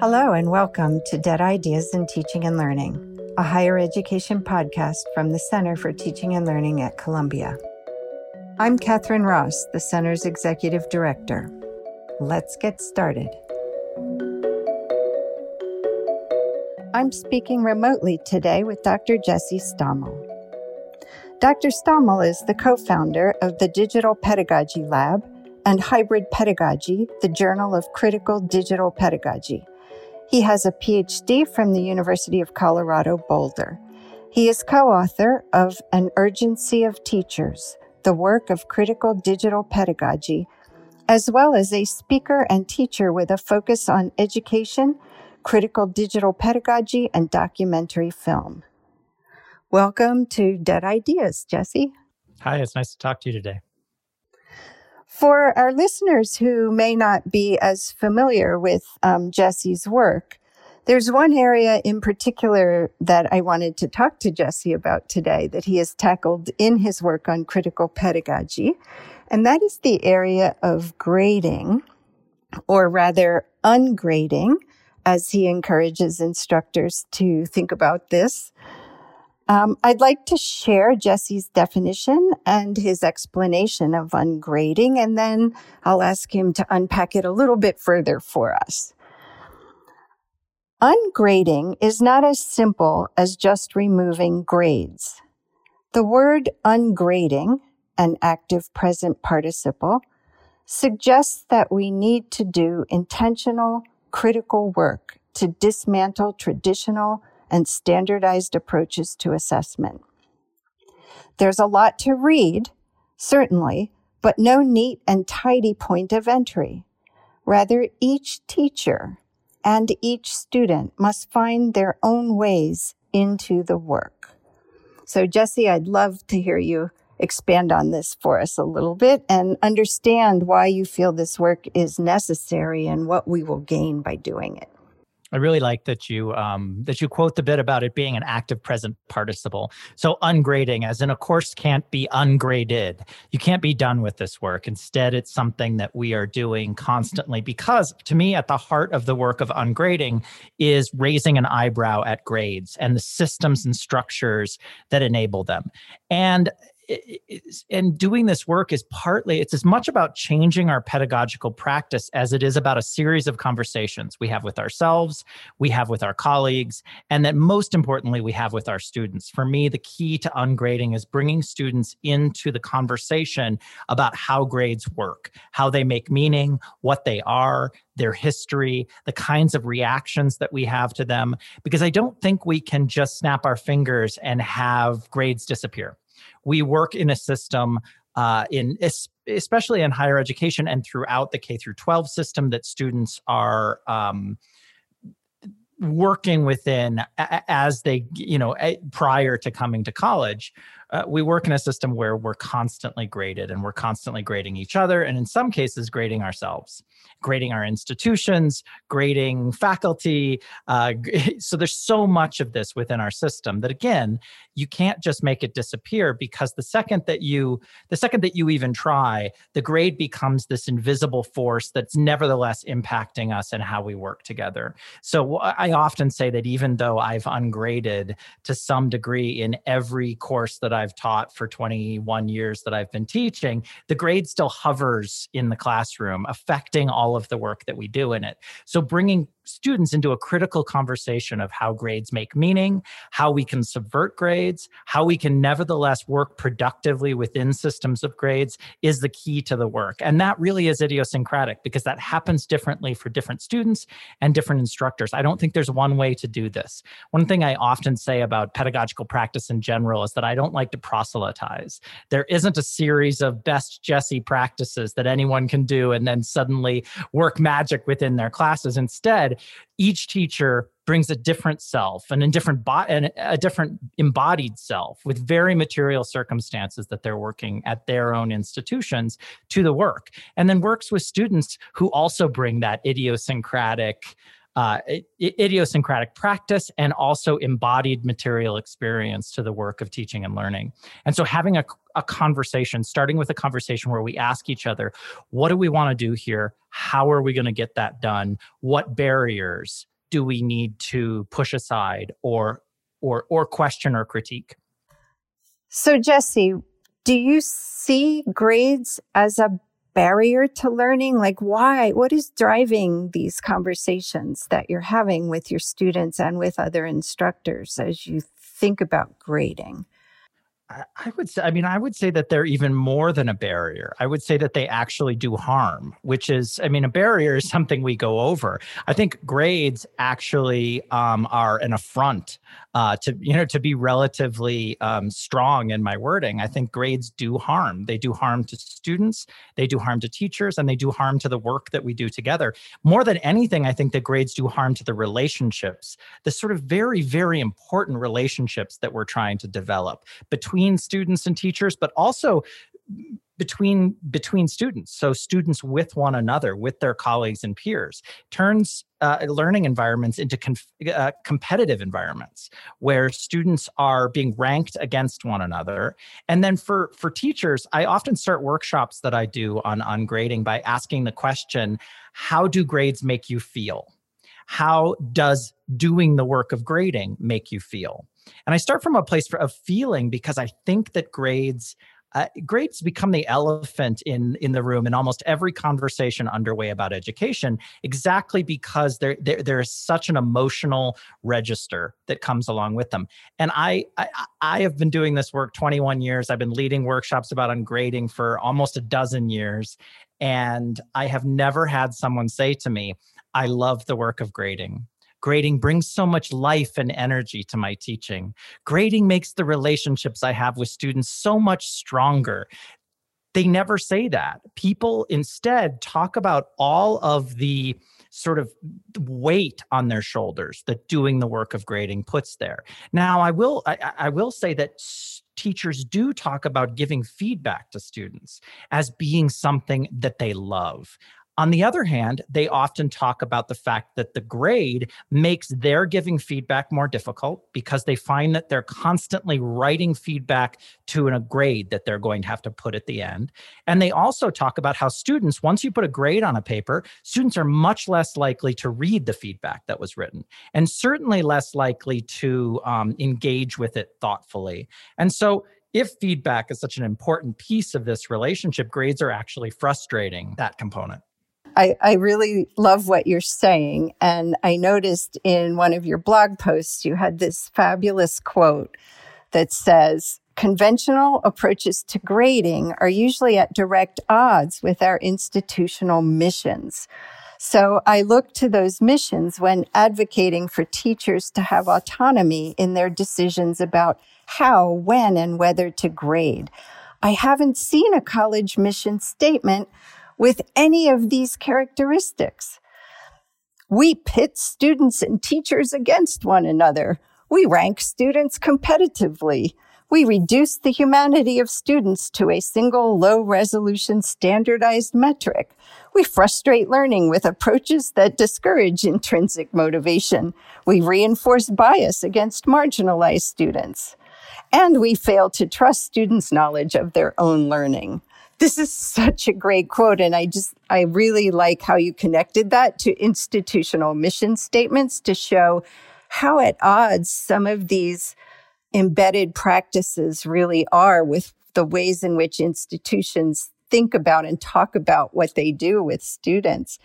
Hello, and welcome to Dead Ideas in Teaching and Learning, a higher education podcast from the Center for Teaching and Learning at Columbia. I'm Catherine Ross, the Center's Executive Director. Let's get started. I'm speaking remotely today with Dr. Jesse Stommel. Dr. Stommel is the co founder of the Digital Pedagogy Lab and Hybrid Pedagogy, the Journal of Critical Digital Pedagogy he has a PhD from the University of Colorado Boulder. He is co author of An Urgency of Teachers, the work of critical digital pedagogy, as well as a speaker and teacher with a focus on education, critical digital pedagogy, and documentary film. Welcome to Dead Ideas, Jesse. Hi, it's nice to talk to you today. For our listeners who may not be as familiar with um, Jesse's work, there's one area in particular that I wanted to talk to Jesse about today that he has tackled in his work on critical pedagogy, and that is the area of grading, or rather ungrading, as he encourages instructors to think about this. Um, I'd like to share Jesse's definition and his explanation of ungrading, and then I'll ask him to unpack it a little bit further for us. Ungrading is not as simple as just removing grades. The word ungrading, an active present participle, suggests that we need to do intentional, critical work to dismantle traditional and standardized approaches to assessment. There's a lot to read, certainly, but no neat and tidy point of entry. Rather, each teacher and each student must find their own ways into the work. So, Jesse, I'd love to hear you expand on this for us a little bit and understand why you feel this work is necessary and what we will gain by doing it. I really like that you um, that you quote the bit about it being an active present participle. So ungrading, as in a course can't be ungraded. You can't be done with this work. Instead, it's something that we are doing constantly because to me, at the heart of the work of ungrading is raising an eyebrow at grades and the systems and structures that enable them. And and doing this work is partly it's as much about changing our pedagogical practice as it is about a series of conversations we have with ourselves we have with our colleagues and that most importantly we have with our students. For me the key to ungrading is bringing students into the conversation about how grades work how they make meaning what they are their history, the kinds of reactions that we have to them, because I don't think we can just snap our fingers and have grades disappear we work in a system uh, in especially in higher education and throughout the K through 12 system that students are um, working within as they you know prior to coming to college uh, we work in a system where we're constantly graded and we're constantly grading each other and in some cases grading ourselves grading our institutions grading faculty uh, so there's so much of this within our system that again you can't just make it disappear because the second that you the second that you even try the grade becomes this invisible force that's nevertheless impacting us and how we work together. So i often say that even though i've ungraded to some degree in every course that I've taught for 21 years that I've been teaching, the grade still hovers in the classroom, affecting all of the work that we do in it. So bringing students into a critical conversation of how grades make meaning, how we can subvert grades, how we can nevertheless work productively within systems of grades is the key to the work. And that really is idiosyncratic because that happens differently for different students and different instructors. I don't think there's one way to do this. One thing I often say about pedagogical practice in general is that I don't like to proselytize. There isn't a series of best Jesse practices that anyone can do and then suddenly work magic within their classes. Instead, each teacher brings a different self and a different bo- and a different embodied self with very material circumstances that they're working at their own institutions to the work and then works with students who also bring that idiosyncratic uh, idiosyncratic practice and also embodied material experience to the work of teaching and learning. And so having a, a conversation, starting with a conversation where we ask each other, what do we want to do here? How are we going to get that done? What barriers do we need to push aside or or or question or critique? So Jesse, do you see grades as a barrier to learning? Like, why? What is driving these conversations that you're having with your students and with other instructors as you think about grading? I would say, I mean, I would say that they're even more than a barrier. I would say that they actually do harm, which is, I mean, a barrier is something we go over. I think grades actually um, are an affront uh, to you know to be relatively um, strong in my wording. I think grades do harm. They do harm to students, they do harm to teachers, and they do harm to the work that we do together. More than anything, I think that grades do harm to the relationships, the sort of very very important relationships that we're trying to develop between students and teachers, but also between between students. So students with one another with their colleagues and peers turns uh, learning environments into conf- uh, competitive environments where students are being ranked against one another. And then for for teachers i often start workshops that i do on on grading by asking the question how do grades make you feel? How does doing the work of grading make you feel and i start from a place of feeling because i think that grades uh, grades become the elephant in in the room in almost every conversation underway about education exactly because there there, there is such an emotional register that comes along with them. And I, I i have been doing this work 21 years. I've been leading workshops about ungrading for almost a dozen years. And i have never had someone say to me i love the work of grading Grading brings so much life and energy to my teaching. Grading makes the relationships I have with students so much stronger. They never say that. People instead talk about all of the sort of weight on their shoulders that doing the work of grading puts there. Now, I will I, I will say that teachers do talk about giving feedback to students as being something that they love. On the other hand, they often talk about the fact that the grade makes their giving feedback more difficult because they find that they're constantly writing feedback to a grade that they're going to have to put at the end. And they also talk about how students, once you put a grade on a paper, students are much less likely to read the feedback that was written and certainly less likely to um, engage with it thoughtfully. And so if feedback is such an important piece of this relationship, grades are actually frustrating that component. I, I really love what you're saying. And I noticed in one of your blog posts, you had this fabulous quote that says, Conventional approaches to grading are usually at direct odds with our institutional missions. So I look to those missions when advocating for teachers to have autonomy in their decisions about how, when, and whether to grade. I haven't seen a college mission statement with any of these characteristics. We pit students and teachers against one another. We rank students competitively. We reduce the humanity of students to a single low resolution standardized metric. We frustrate learning with approaches that discourage intrinsic motivation. We reinforce bias against marginalized students. And we fail to trust students' knowledge of their own learning this is such a great quote. And I just, I really like how you connected that to institutional mission statements to show how at odds some of these embedded practices really are with the ways in which institutions think about and talk about what they do with students.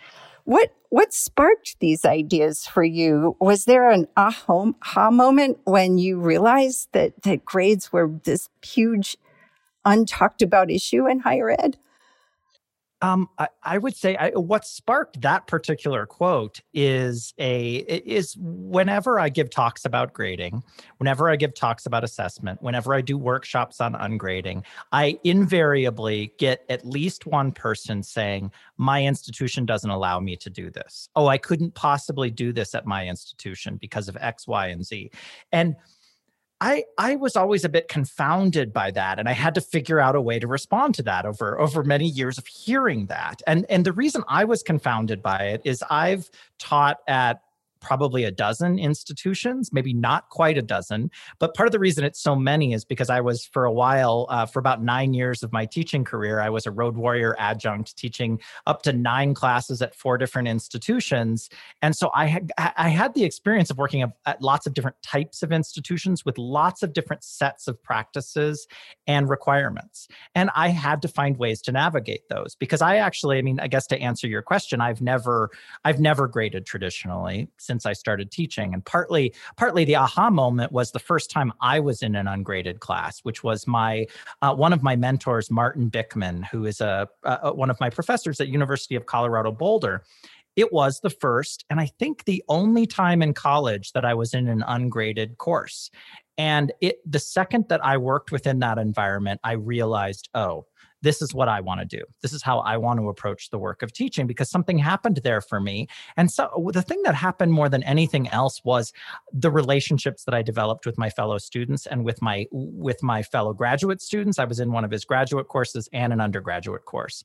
What what sparked these ideas for you? Was there an aha moment when you realized that that grades were this huge untalked about issue in higher ed? Um, I, I, would say I, what sparked that particular quote is a is whenever I give talks about grading, whenever I give talks about assessment, whenever I do workshops on ungrading, I invariably get at least one person saying, "My institution doesn't allow me to do this. Oh, I couldn't possibly do this at my institution because of X, Y, and Z," and I I was always a bit confounded by that and I had to figure out a way to respond to that over over many years of hearing that. And and the reason I was confounded by it is I've taught at probably a dozen institutions, maybe not quite a dozen. But part of the reason it's so many is because I was for a while, uh, for about nine years of my teaching career, I was a road warrior adjunct teaching up to nine classes at four different institutions. And so I had I had the experience of working at lots of different types of institutions with lots of different sets of practices and requirements. And I had to find ways to navigate those because I actually, I mean, I guess to answer your question, I've never I've never graded traditionally since I started teaching. And partly partly the aha moment was the first time I was in an ungraded class, which was my uh, one of my mentors, Martin Bickman, who is a, a one of my professors at University of Colorado Boulder it was the first and I think the only time in college that I was in an ungraded course. And it the second that I worked within that environment, I realized, oh, this is what I want to do. This is how I want to approach the work of teaching because something happened there for me. And so the thing that happened more than anything else was the relationships that I developed with my fellow students and with my with my fellow graduate students. I was in one of his graduate courses and an undergraduate course.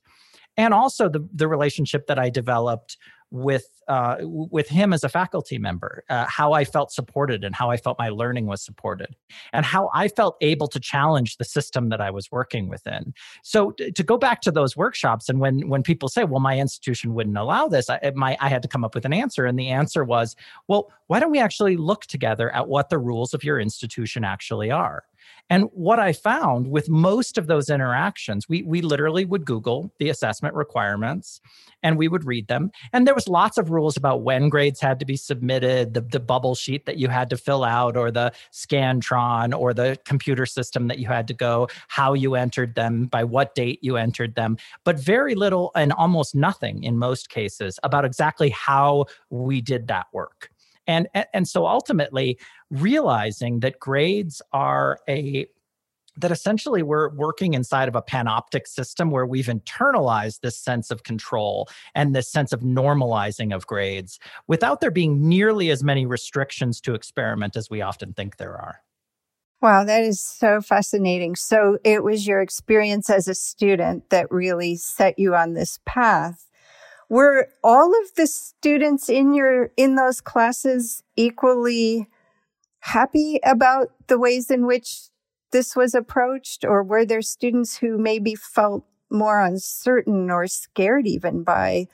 And also the the relationship that I developed with uh, with him as a faculty member, uh, how I felt supported and how I felt my learning was supported, and how I felt able to challenge the system that I was working within. So to go back to those workshops, and when when people say, "Well, my institution wouldn't allow this," I, my I had to come up with an answer, and the answer was, "Well, why don't we actually look together at what the rules of your institution actually are?" And what I found with most of those interactions, we, we literally would Google the assessment requirements and we would read them. And there was lots of rules about when grades had to be submitted, the, the bubble sheet that you had to fill out, or the Scantron, or the computer system that you had to go, how you entered them, by what date you entered them, but very little and almost nothing in most cases about exactly how we did that work. And, and so ultimately, realizing that grades are a that essentially we're working inside of a panoptic system where we've internalized this sense of control and this sense of normalizing of grades without there being nearly as many restrictions to experiment as we often think there are. Wow, that is so fascinating. So it was your experience as a student that really set you on this path. Were all of the students in your in those classes equally happy about the ways in which this was approached or were there students who maybe felt more uncertain or scared even by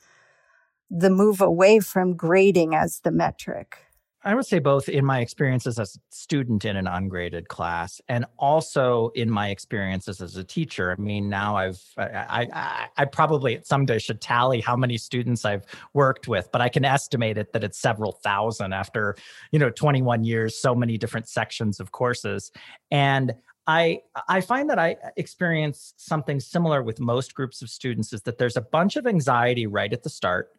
the move away from grading as the metric? I would say both in my experiences as a student in an ungraded class and also in my experiences as a teacher. I mean, now I've, I, I, I probably someday should tally how many students I've worked with, but I can estimate it that it's several thousand after, you know, 21 years, so many different sections of courses. And I I find that I experience something similar with most groups of students is that there's a bunch of anxiety right at the start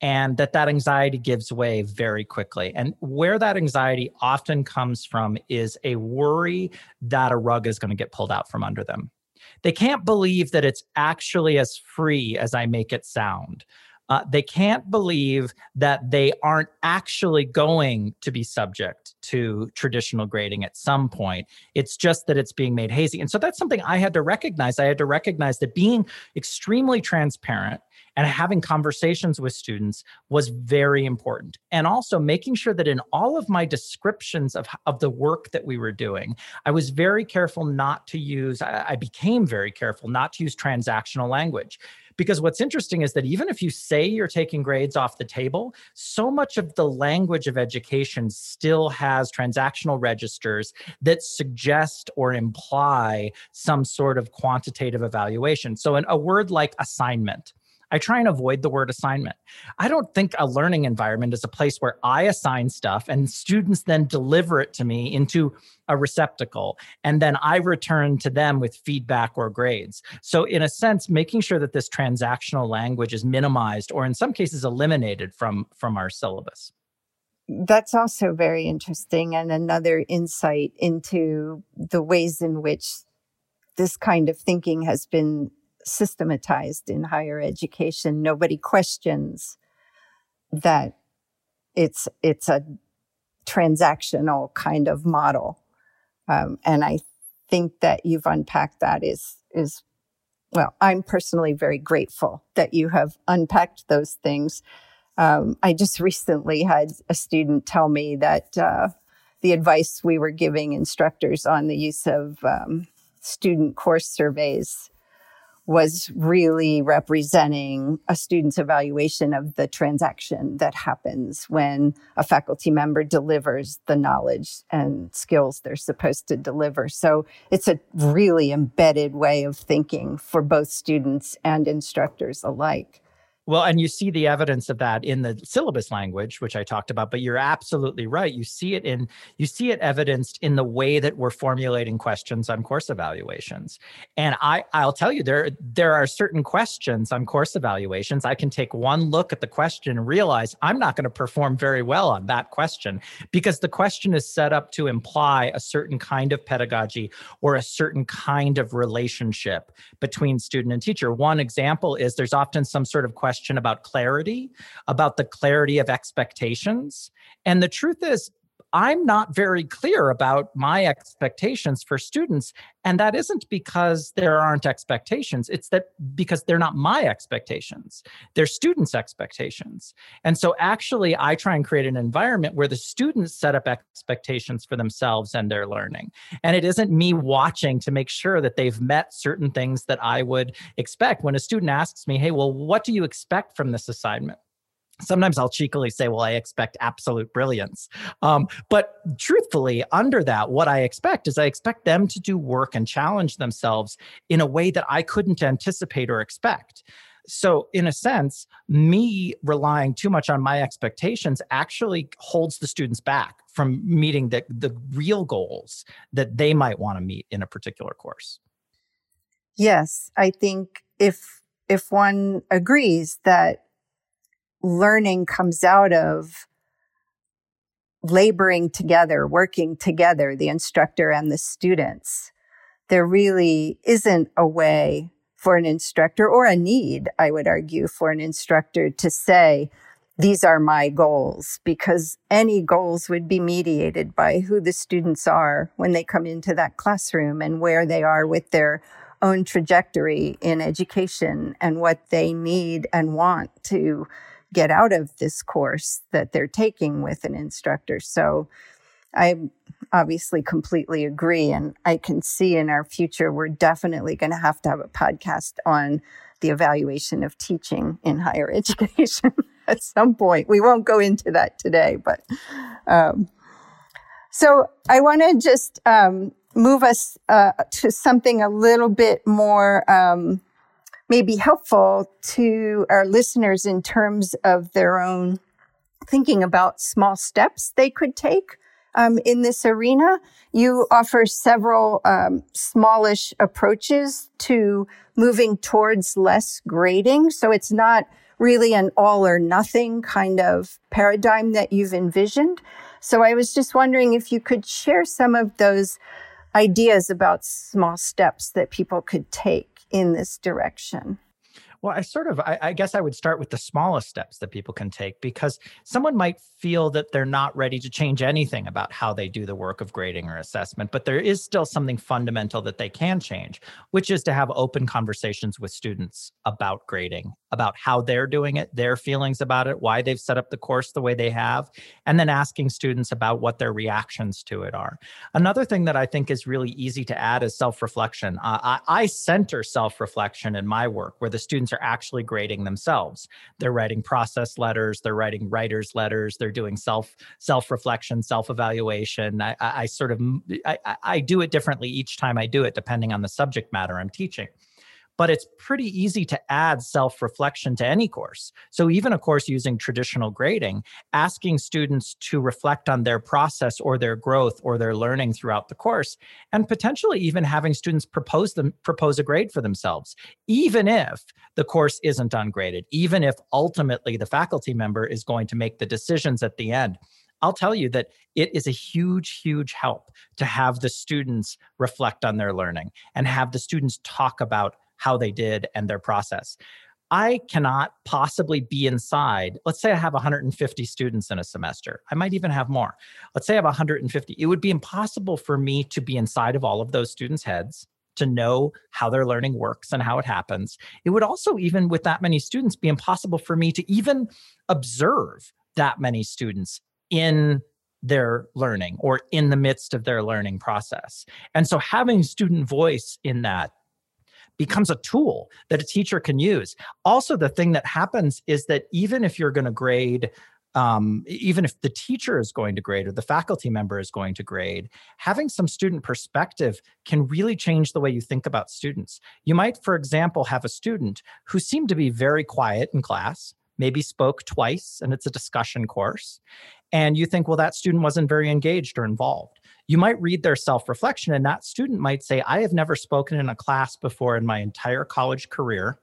and that that anxiety gives way very quickly and where that anxiety often comes from is a worry that a rug is going to get pulled out from under them they can't believe that it's actually as free as i make it sound uh, they can't believe that they aren't actually going to be subject to traditional grading at some point. It's just that it's being made hazy. And so that's something I had to recognize. I had to recognize that being extremely transparent and having conversations with students was very important. And also making sure that in all of my descriptions of, of the work that we were doing, I was very careful not to use, I, I became very careful not to use transactional language because what's interesting is that even if you say you're taking grades off the table, so much of the language of education still has transactional registers that suggest or imply some sort of quantitative evaluation. So, in a word like assignment, I try and avoid the word assignment. I don't think a learning environment is a place where I assign stuff and students then deliver it to me into a receptacle and then I return to them with feedback or grades. So, in a sense, making sure that this transactional language is minimized or in some cases eliminated from, from our syllabus. That's also very interesting and another insight into the ways in which this kind of thinking has been systematized in higher education. Nobody questions that it's it's a transactional kind of model, um, and I think that you've unpacked that is is well. I'm personally very grateful that you have unpacked those things. Um, I just recently had a student tell me that uh, the advice we were giving instructors on the use of um, student course surveys was really representing a student's evaluation of the transaction that happens when a faculty member delivers the knowledge and skills they're supposed to deliver. So it's a really embedded way of thinking for both students and instructors alike. Well, and you see the evidence of that in the syllabus language, which I talked about, but you're absolutely right. You see it in you see it evidenced in the way that we're formulating questions on course evaluations. And I I'll tell you there there are certain questions on course evaluations. I can take one look at the question and realize I'm not going to perform very well on that question because the question is set up to imply a certain kind of pedagogy or a certain kind of relationship between student and teacher. One example is there's often some sort of question question about clarity, about the clarity of expectations. And the truth is, I'm not very clear about my expectations for students. And that isn't because there aren't expectations. It's that because they're not my expectations, they're students' expectations. And so actually, I try and create an environment where the students set up expectations for themselves and their learning. And it isn't me watching to make sure that they've met certain things that I would expect. When a student asks me, hey, well, what do you expect from this assignment? Sometimes I'll cheekily say, well, I expect absolute brilliance. Um, but truthfully, under that, what I expect is I expect them to do work and challenge themselves in a way that I couldn't anticipate or expect. So, in a sense, me relying too much on my expectations actually holds the students back from meeting the, the real goals that they might want to meet in a particular course. Yes, I think if if one agrees that learning comes out of laboring together, working together, the instructor and the students. There really isn't a way for an instructor or a need, I would argue, for an instructor to say, these are my goals, because any goals would be mediated by who the students are when they come into that classroom and where they are with their own trajectory in education and what they need and want to get out of this course that they're taking with an instructor. So I obviously completely agree. And I can see in our future, we're definitely going to have to have a podcast on the evaluation of teaching in higher education at some point. We won't go into that today, but um, so I want to just um, move us uh, to something a little bit more um, may be helpful to our listeners in terms of their own thinking about small steps they could take um, in this arena. You offer several um, smallish approaches to moving towards less grading. So it's not really an all or nothing kind of paradigm that you've envisioned. So I was just wondering if you could share some of those ideas about small steps that people could take in this direction? Well, I sort of, I, I, guess I would start with the smallest steps that people can take because someone might feel that they're not ready to change anything about how they do the work of grading or assessment, but there is still something fundamental that they can change, which is to have open conversations with students about grading, about how they're doing it, their feelings about it, why they've set up the course the way they have, and then asking students about what their reactions to it are. Another thing that I think is really easy to add is self reflection. Uh, I, I center self reflection in my work where the students are actually grading themselves. They're writing process letters, they're writing writers letters, they're doing self self reflection, self evaluation. I, I, I, sort of I, I do it differently each time I do it, depending on the subject matter I'm teaching but it's pretty easy to add self reflection to any course. So, even a course using traditional grading, asking students to reflect on their process or their growth or their learning throughout the course, and potentially even having students propose them propose a grade for themselves, even if the course isn't ungraded, even if ultimately the faculty member is going to make the decisions at the end. I'll tell you that it is a huge, huge help to have the students reflect on their learning and have the students talk about how they did and their process. I cannot possibly be inside. Let's say I have 150 students in a semester. I might even have more. Let's say I have 150. It would be impossible for me to be inside of all of those students' heads to know how their learning works and how it happens. It would also, even with that many students, be impossible for me to even observe that many students in their learning or in the midst of their learning process. And so having student voice in that becomes a tool that a teacher can use. Also, the thing that happens is that even if you're going to grade, um, even if the teacher is going to grade or the faculty member is going to grade, having some student perspective can really change the way you think about students. You might, for example, have a student who seemed to be very quiet in class, maybe spoke twice, and it's a discussion course. And you think, well, that student wasn't very engaged or involved you might read their self reflection, and that student might say, I have never spoken in a class before in my entire college career.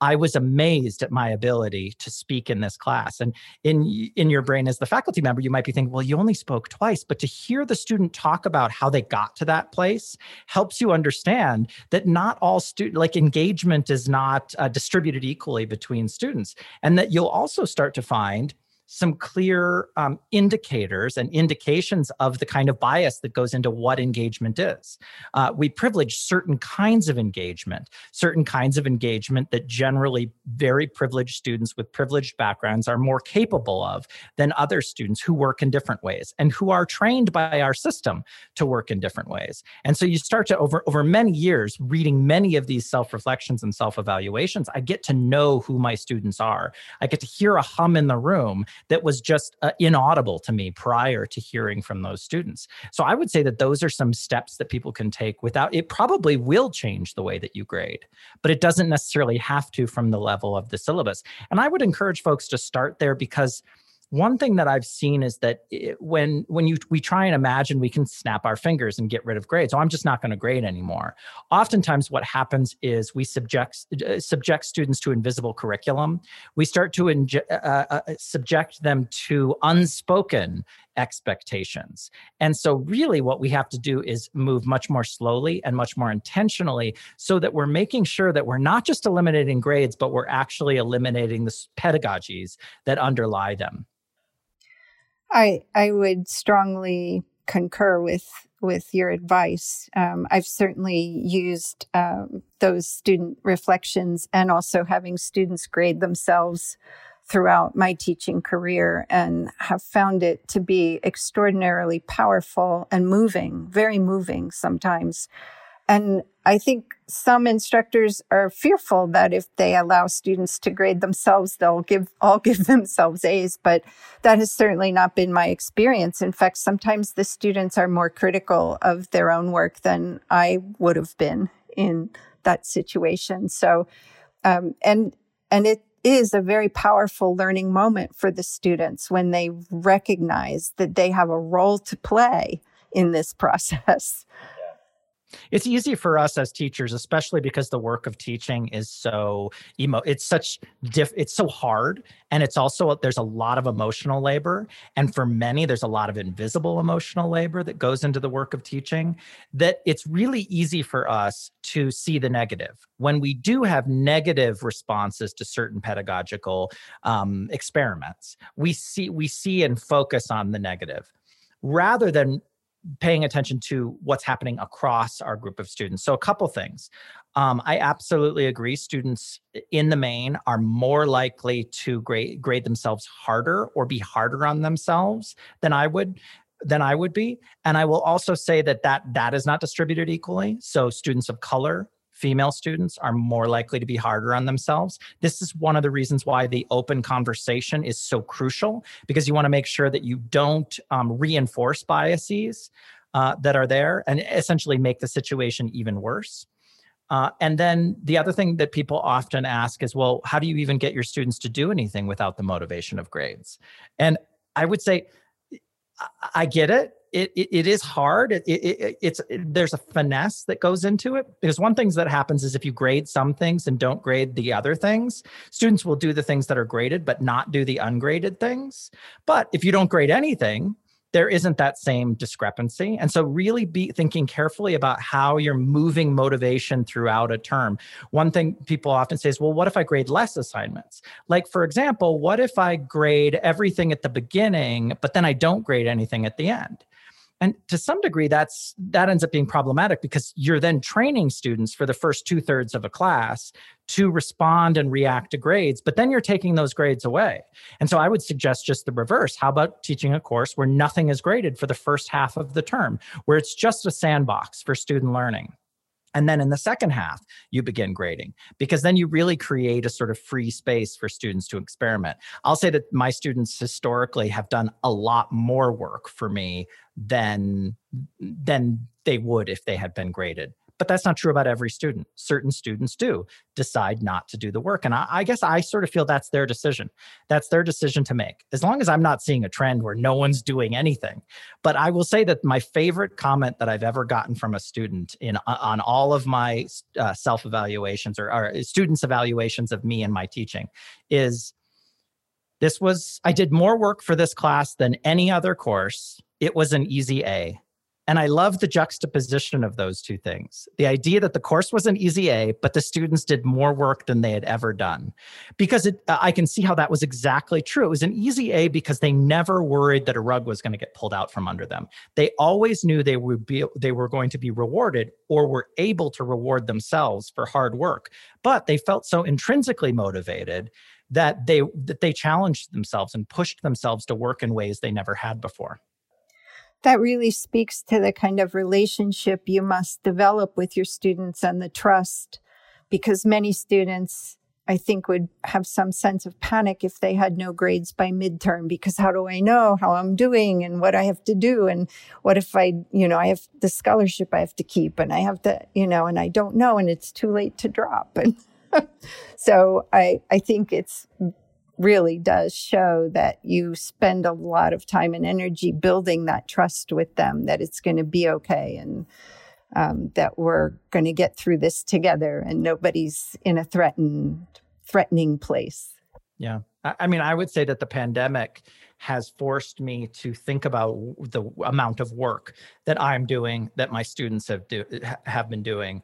I was amazed at my ability to speak in this class. And in in your brain as the faculty member, you might be thinking, well, you only spoke twice, but to hear the student talk about how they got to that place helps you understand that not all student like engagement is not uh, distributed equally between students, and that you'll also start to find some clear um, indicators and indications of the kind of bias that goes into what engagement is. Uh, we privilege certain kinds of engagement, certain kinds of engagement that generally very privileged students with privileged backgrounds are more capable of than other students who work in different ways and who are trained by our system to work in different ways. And so you start to, over, over many years, reading many of these self reflections and self evaluations, I get to know who my students are. I get to hear a hum in the room that was just uh, inaudible to me prior to hearing from those students. So I would say that those are some steps that people can take without it probably will change the way that you grade, but it doesn't necessarily have to from the level of the syllabus. And I would encourage folks to start there because one thing that I've seen is that it, when when you we try and imagine we can snap our fingers and get rid of grades, so I'm just not going to grade anymore. Oftentimes, what happens is we subject uh, subject students to invisible curriculum. We start to uh, uh, subject them to unspoken expectations. And so, really, what we have to do is move much more slowly and much more intentionally so that we're making sure that we're not just eliminating grades, but we're actually eliminating the pedagogies that underlie them. I I would strongly concur with with your advice. Um, I've certainly used um, those student reflections and also having students grade themselves throughout my teaching career and have found it to be extraordinarily powerful and moving, very moving sometimes. And I think some instructors are fearful that if they allow students to grade themselves, they'll give all give themselves A's, but that has certainly not been my experience. In fact, sometimes the students are more critical of their own work than I would have been in that situation. So, um, and and it is a very powerful learning moment for the students when they recognize that they have a role to play in this process. It's easy for us as teachers, especially because the work of teaching is so emo. It's such diff. It's so hard, and it's also there's a lot of emotional labor, and for many, there's a lot of invisible emotional labor that goes into the work of teaching. That it's really easy for us to see the negative when we do have negative responses to certain pedagogical um, experiments. We see we see and focus on the negative rather than paying attention to what's happening across our group of students. So, a couple things. Um, I absolutely agree. Students in the main are more likely to grade, grade themselves harder or be harder on themselves than I would than I would be. And I will also say that that that is not distributed equally. So students of color female students are more likely to be harder on themselves. This is one of the reasons why the open conversation is so crucial because you want to make sure that you don't um, reinforce biases uh, that are there and essentially make the situation even worse. Uh, and then the other thing that people often ask is, well, how do you even get your students to do anything without the motivation of grades? And I would say, I get it it, it, it is hard. It, it, it's there's a finesse that goes into it because one thing that happens is if you grade some things and don't grade the other things, students will do the things that are graded but not do the ungraded things. But if you don't grade anything, there isn't that same discrepancy. And so, really be thinking carefully about how you're moving motivation throughout a term. One thing people often say is, well, what if I grade less assignments? Like, for example, what if I grade everything at the beginning, but then I don't grade anything at the end? And to some degree that's that ends up being problematic because you're then training students for the first two thirds of a class to respond and react to grades but then you're taking those grades away. And so i would suggest just the reverse. How about teaching a course where nothing is graded for the first half of the term where it's just a sandbox for student learning and then in the second half, you begin grading because then you really create a sort of free space for students to experiment. I'll say that my students historically have done a lot more work for me than than they would if they had been graded but that's not true about every student. Certain students do decide not to do the work. And I, I, guess I sort of feel that's their decision. That's their decision to make. As long as I'm not seeing a trend where no one's doing anything. But I will say that my favorite comment that I've ever gotten from a student in on all of my uh, self evaluations or, or students' evaluations of me and my teaching is this was, I did more work for this class than any other course. It was an easy A. And I love the juxtaposition of those two things. The idea that the course was an easy A, but the students did more work than they had ever done. Because it, uh, I can see how that was exactly true. It was an easy A because they never worried that a rug was going to get pulled out from under them. They always knew they would be they were going to be rewarded or were able to reward themselves for hard work. But they felt so intrinsically motivated that they that they challenged themselves and pushed themselves to work in ways they never had before that really speaks to the kind of relationship you must develop with your students and the trust because many students I think would have some sense of panic if they had no grades by midterm because how do I know how I'm doing and what I have to do? And what if I, you know, I have the scholarship I have to keep and I have to, you know, and I don't know and it's too late to drop. And so I I think it's really does show that you spend a lot of time and energy building that trust with them that it's going to be okay and um, that we're going to get through this together and nobody's in a threatened threatening place. Yeah. I mean i would say that the pandemic has forced me to think about the amount of work that i'm doing that my students have do, have been doing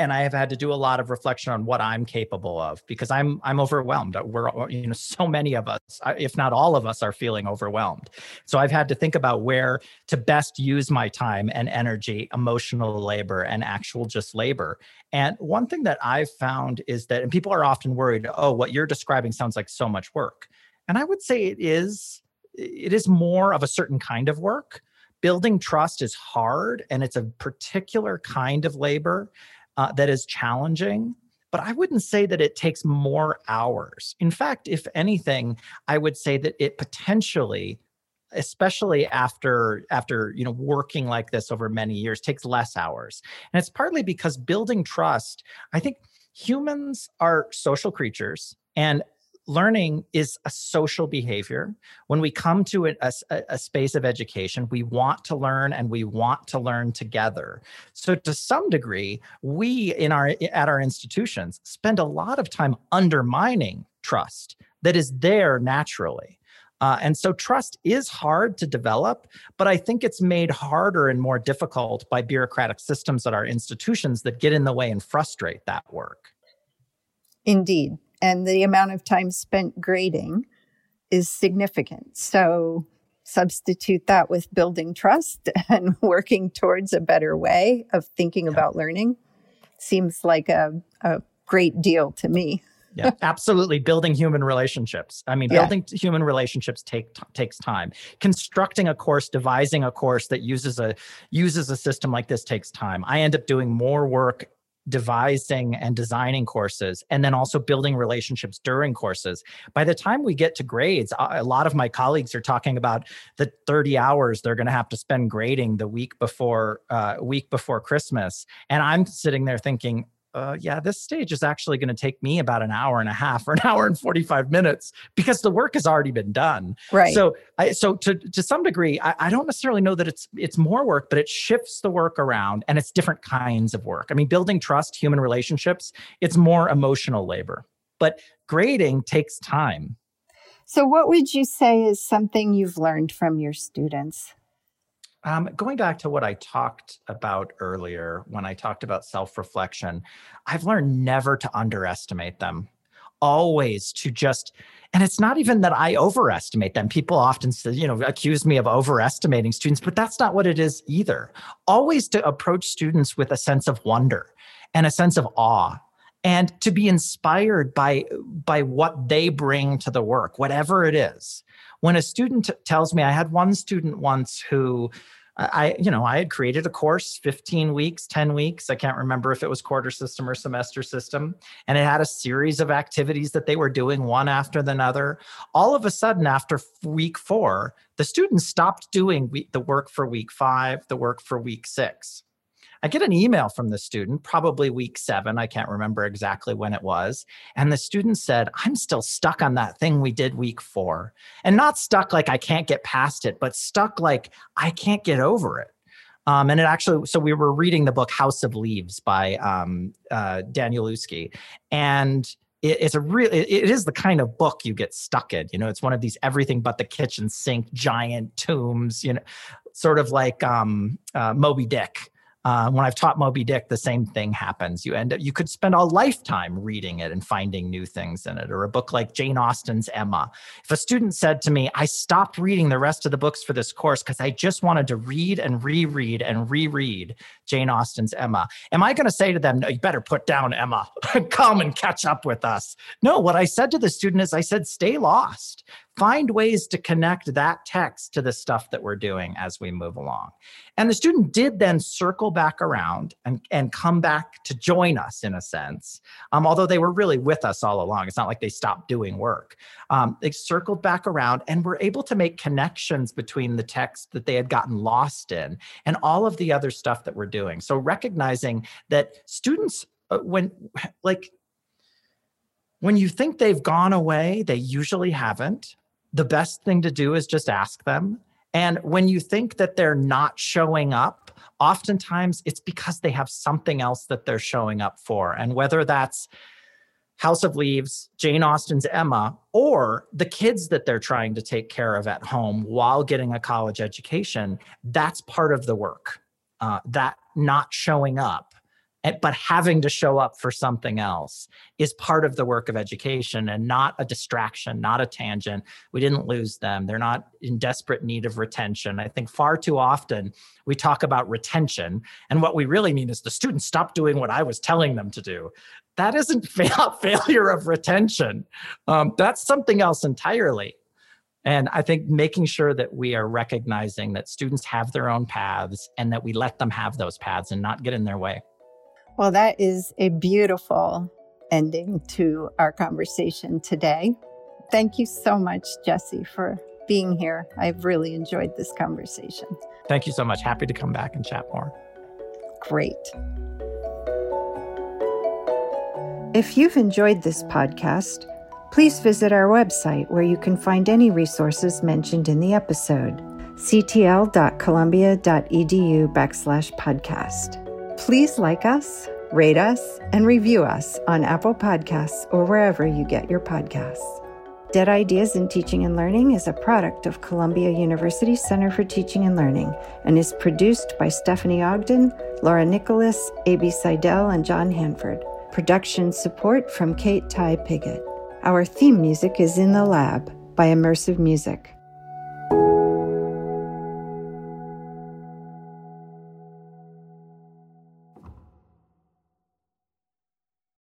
and I have had to do a lot of reflection on what I'm capable of because I'm I'm overwhelmed. We're you know so many of us, if not all of us, are feeling overwhelmed. So I've had to think about where to best use my time and energy, emotional labor, and actual just labor. And one thing that I've found is that, and people are often worried, oh, what you're describing sounds like so much work, and I would say it is. It is more of a certain kind of work building trust is hard and it's a particular kind of labor uh, that is challenging but I wouldn't say that it takes more hours. In fact, if anything, I would say that it potentially especially after after you know working like this over many years takes less hours and it's partly because building trust i think humans are social creatures and learning is a social behavior. When we come to a, a, a, space of education, we want to learn and we want to learn together. So to some degree, we in our at our institutions spend a lot of time undermining trust that is there naturally. Uh, and so trust is hard to develop, but I think it's made harder and more difficult by bureaucratic systems at our institutions that get in the way and frustrate that work. Indeed and the amount of time spent grading is significant. So substitute that with building trust and working towards a better way of thinking yeah. about learning seems like a, a great deal to me. yeah, absolutely. Building human relationships. I mean, building yeah. human relationships take t- takes time. Constructing a course, devising a course that uses a uses a system like this takes time. I end up doing more work devising and designing courses and then also building relationships during courses. By the time we get to grades a lot of my colleagues are talking about the 30 hours they're going to have to spend grading the week before uh, week before christmas. And i'm sitting there thinking uh, yeah, this stage is actually going to take me about an hour and a half or an hour and 45 minutes because the work has already been done. Right. So, I, so to, to some degree, I, I don't necessarily know that it's, it's more work, but it shifts the work around and it's different kinds of work. I mean, building trust, human relationships, it's more emotional labor, but grading takes time. So, what would you say is something you've learned from your students? Um, going back to what I talked about earlier when I talked about self reflection, I've learned never to underestimate them. always to just and it's not even that I overestimate them. People often say, you know, accuse me of overestimating students, but that's not what it is either. Always to approach students with a sense of wonder and a sense of awe and to be inspired by by what they bring to the work whatever it is when a student tells me i had one student once who uh, I, you know, I had created a course, 15 weeks, 10 weeks. I can't remember if it was quarter system or semester system. And it had a series of activities that they were doing one after the another. All of a sudden, after week four, the students stopped doing the work for week five, the work for week six. I get an email from the student, probably week seven. I can't remember exactly when it was. And the student said, I'm still stuck on that thing we did week four. And not stuck like I can't get past it, but stuck like I can't get over it. Um, and it actually, so we were reading the book House of Leaves by um, uh, Danielewski. And it's a real it is the kind of book you get stuck in you know it's one of these everything but the kitchen sink giant tombs you know sort of like um uh, moby dick uh, when I've taught Moby Dick, the same thing happens. You end up, you could spend a lifetime reading it and finding new things in it, or a book like Jane Austen's Emma. If a student said to me, I stopped reading the rest of the books for this course because I just wanted to read and reread and reread Jane Austen's Emma, am I going to say to them, no, you better put down Emma, come and catch up with us? No, what I said to the student is, I said, stay lost find ways to connect that text to the stuff that we're doing as we move along. And the student did then circle back around and, and come back to join us in a sense, um, although they were really with us all along. It's not like they stopped doing work. Um, they circled back around and were able to make connections between the text that they had gotten lost in and all of the other stuff that we're doing. So recognizing that students, uh, when like, when you think they've gone away, they usually haven't the best thing to do is just ask them. And when you think that they're not showing up, oftentimes it's because they have something else that they're showing up for. And whether that's House of Leaves, Jane Austen's Emma, or the kids that they're trying to take care of at home while getting a college education, that's part of the work. Uh, that not showing up but having to show up for something else is part of the work of education and not a distraction, not a tangent. We didn't lose them. They're not in desperate need of retention. I think far too often we talk about retention, and what we really mean is the students stopped doing what I was telling them to do. That isn't fail- failure of retention. Um, that's something else entirely. And I think making sure that we are recognizing that students have their own paths and that we let them have those paths and not get in their way. Well, that is a beautiful ending to our conversation today. Thank you so much, Jesse, for being here. I've really enjoyed this conversation. Thank you so much. Happy to come back and chat more. Great. If you've enjoyed this podcast, please visit our website where you can find any resources mentioned in the episode ctl.columbia.edu backslash podcast. Please like us, rate us, and review us on Apple Podcasts or wherever you get your podcasts. Dead Ideas in Teaching and Learning is a product of Columbia University Center for Teaching and Learning and is produced by Stephanie Ogden, Laura Nicholas, A.B. Seidel, and John Hanford. Production support from Kate Ty Piggott. Our theme music is In the Lab by Immersive Music.